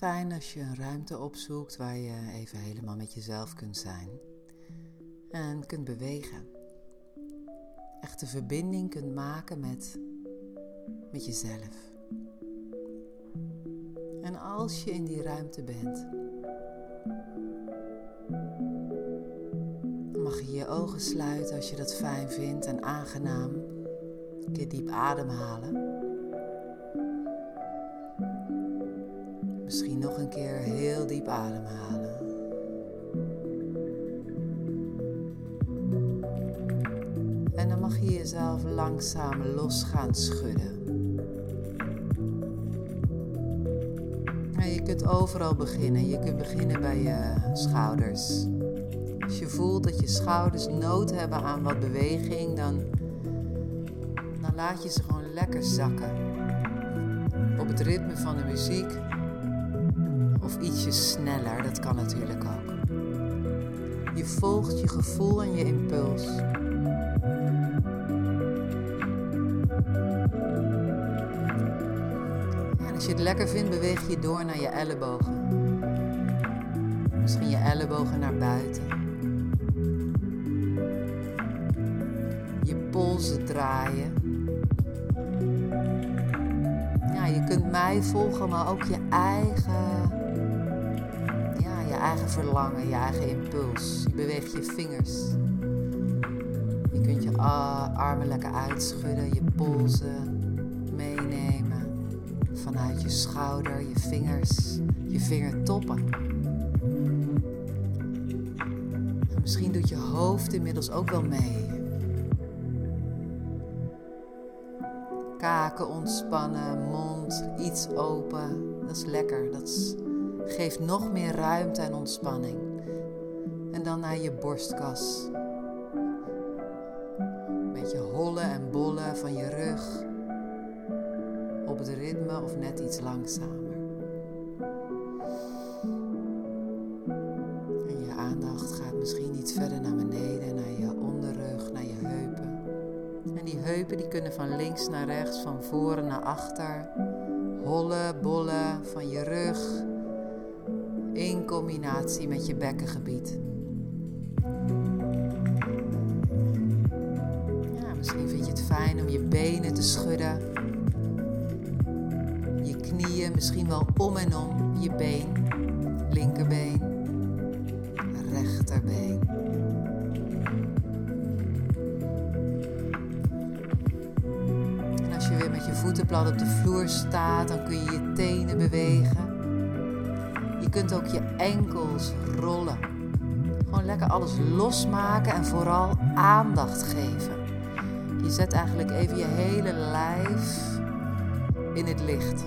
Fijn als je een ruimte opzoekt waar je even helemaal met jezelf kunt zijn en kunt bewegen. Echt een verbinding kunt maken met, met jezelf. En als je in die ruimte bent, mag je je ogen sluiten als je dat fijn vindt en aangenaam. Een keer diep ademhalen. Misschien nog een keer heel diep ademhalen. En dan mag je jezelf langzaam los gaan schudden. je kunt overal beginnen. Je kunt beginnen bij je schouders. Als je voelt dat je schouders nood hebben aan wat beweging, dan, dan laat je ze gewoon lekker zakken. Op het ritme van de muziek of ietsje sneller, dat kan natuurlijk ook. Je volgt je gevoel en je impuls. En als je het lekker vindt, beweeg je door naar je ellebogen. Misschien je ellebogen naar buiten. Je polsen draaien. Je kunt mij volgen, maar ook je eigen eigen verlangen, je eigen impuls. Je beweegt je vingers. Je kunt je armen lekker uitschudden, je polsen meenemen. Vanuit je schouder, je vingers, je vingertoppen. En misschien doet je hoofd inmiddels ook wel mee. Kaken ontspannen, mond iets open. Dat is lekker. Dat is Geef nog meer ruimte en ontspanning. En dan naar je borstkas. Een beetje hollen en bollen van je rug. Op het ritme of net iets langzamer. En je aandacht gaat misschien iets verder naar beneden, naar je onderrug, naar je heupen. En die heupen die kunnen van links naar rechts, van voren naar achter. Hollen, bollen van je rug in combinatie met je bekkengebied. Misschien vind je het fijn om je benen te schudden. Je knieën misschien wel om en om je been. Linkerbeen, rechterbeen. En als je weer met je voeten plat op de vloer staat, dan kun je je tenen bewegen. Je kunt ook je enkels rollen. Gewoon lekker alles losmaken en vooral aandacht geven. Je zet eigenlijk even je hele lijf in het licht.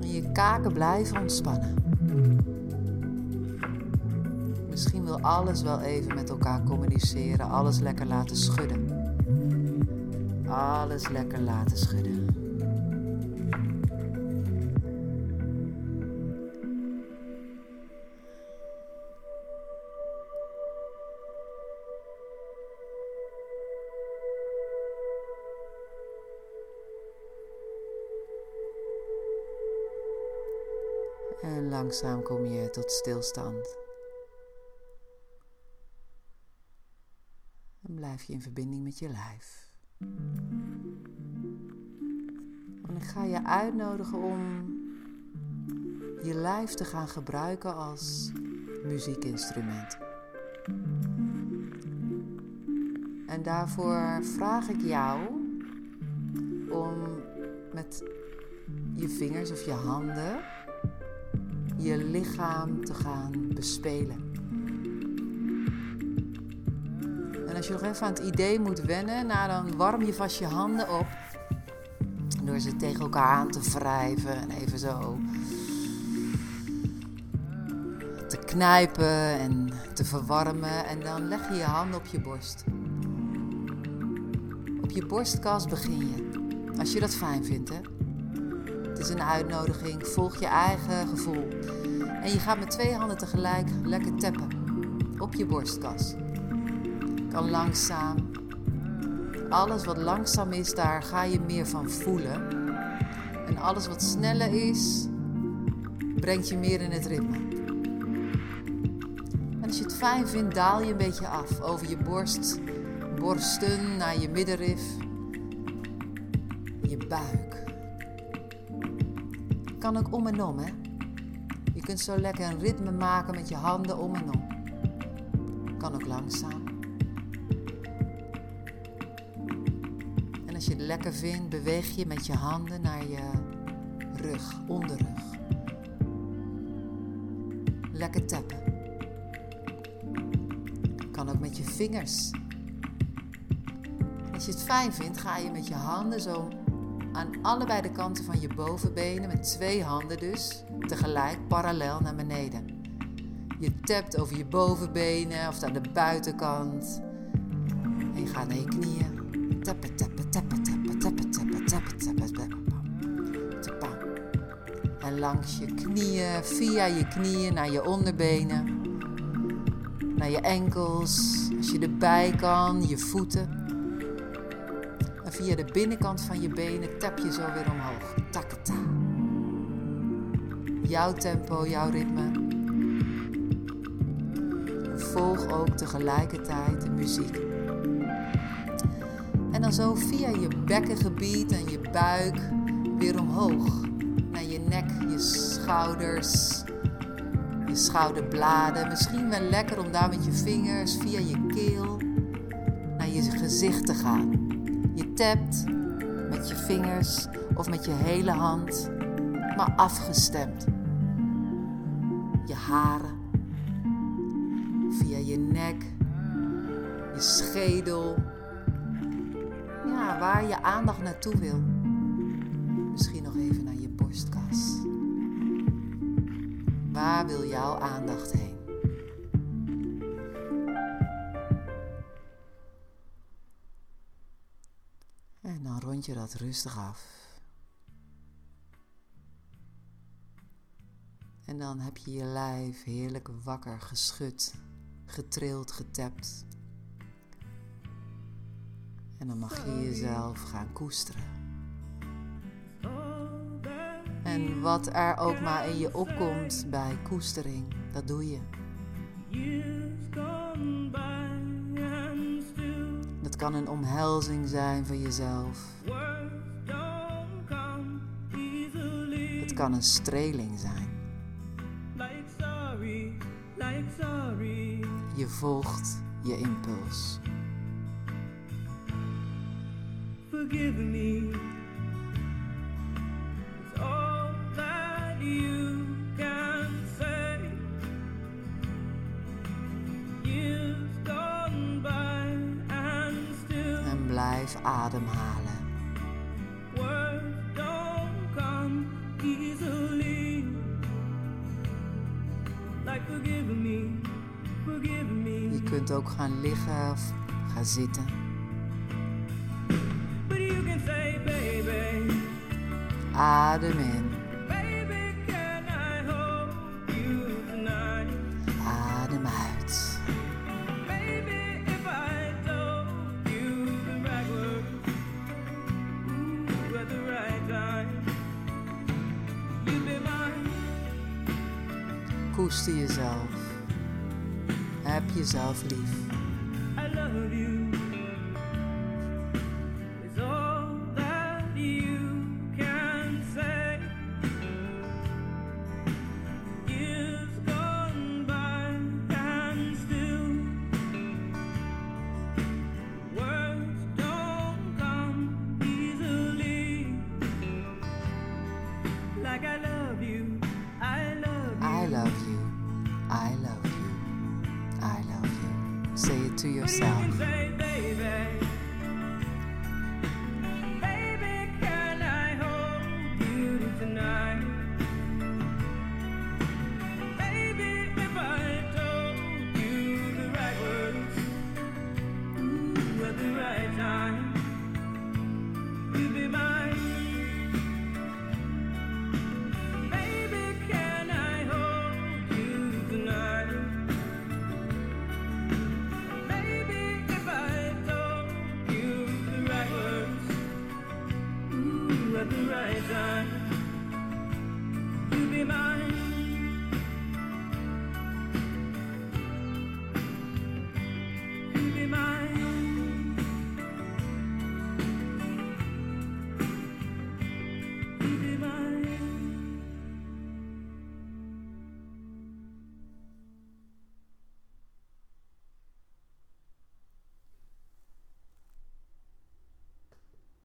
En je kaken blijven ontspannen. Misschien wil alles wel even met elkaar communiceren, alles lekker laten schudden. Alles lekker laten schudden. Langzaam kom je tot stilstand. En blijf je in verbinding met je lijf. En ik ga je uitnodigen om je lijf te gaan gebruiken als muziekinstrument. En daarvoor vraag ik jou om met je vingers of je handen je lichaam te gaan bespelen. En als je nog even aan het idee moet wennen, nou dan warm je vast je handen op. Door ze tegen elkaar aan te wrijven en even zo te knijpen en te verwarmen. En dan leg je je handen op je borst. Op je borstkas begin je. Als je dat fijn vindt, hè. Het is een uitnodiging. Volg je eigen gevoel. En je gaat met twee handen tegelijk lekker tappen op je borstkas. Kan langzaam. Alles wat langzaam is, daar ga je meer van voelen. En alles wat sneller is, brengt je meer in het ritme. En als je het fijn vindt, daal je een beetje af over je borst, borsten naar je middenrif, je buik. Kan ook om en om, hè? Je kunt zo lekker een ritme maken met je handen om en om. Kan ook langzaam. En als je het lekker vindt, beweeg je met je handen naar je rug, onderrug. Lekker tappen. Kan ook met je vingers. Als je het fijn vindt, ga je met je handen zo aan allebei de kanten van je bovenbenen, met twee handen dus, tegelijk parallel naar beneden. Je tapt over je bovenbenen of aan de buitenkant. En je gaat naar je knieën. Tappen, tappen, tappen, tappen, tappen, tappen, tappen, tappen, tappen. En langs je knieën, via je knieën naar je onderbenen. Naar je enkels, als je erbij kan, je voeten. En via de binnenkant van je benen tap je zo weer omhoog. Takata. Jouw tempo, jouw ritme. Volg ook tegelijkertijd de muziek. En dan zo via je bekkengebied en je buik weer omhoog. Naar je nek, je schouders, je schouderbladen. Misschien wel lekker om daar met je vingers via je keel naar je gezicht te gaan. Met je vingers of met je hele hand, maar afgestemd. Je haren, via je nek, je schedel. Ja, waar je aandacht naartoe wil. Misschien nog even naar je borstkas. Waar wil jouw aandacht heen? En dan rond je dat rustig af. En dan heb je je lijf heerlijk wakker geschud, getrild, getapt. En dan mag je jezelf gaan koesteren. En wat er ook maar in je opkomt bij koestering, dat doe je. Dat kan een omhelzing zijn van jezelf. Het kan een streling zijn. Je volgt je impuls. Forgive me. It's all you blijf ademhalen. Je kunt ook gaan liggen of gaan zitten. Adem in. Koester jezelf. Heb jezelf lief. I love you. Yourself.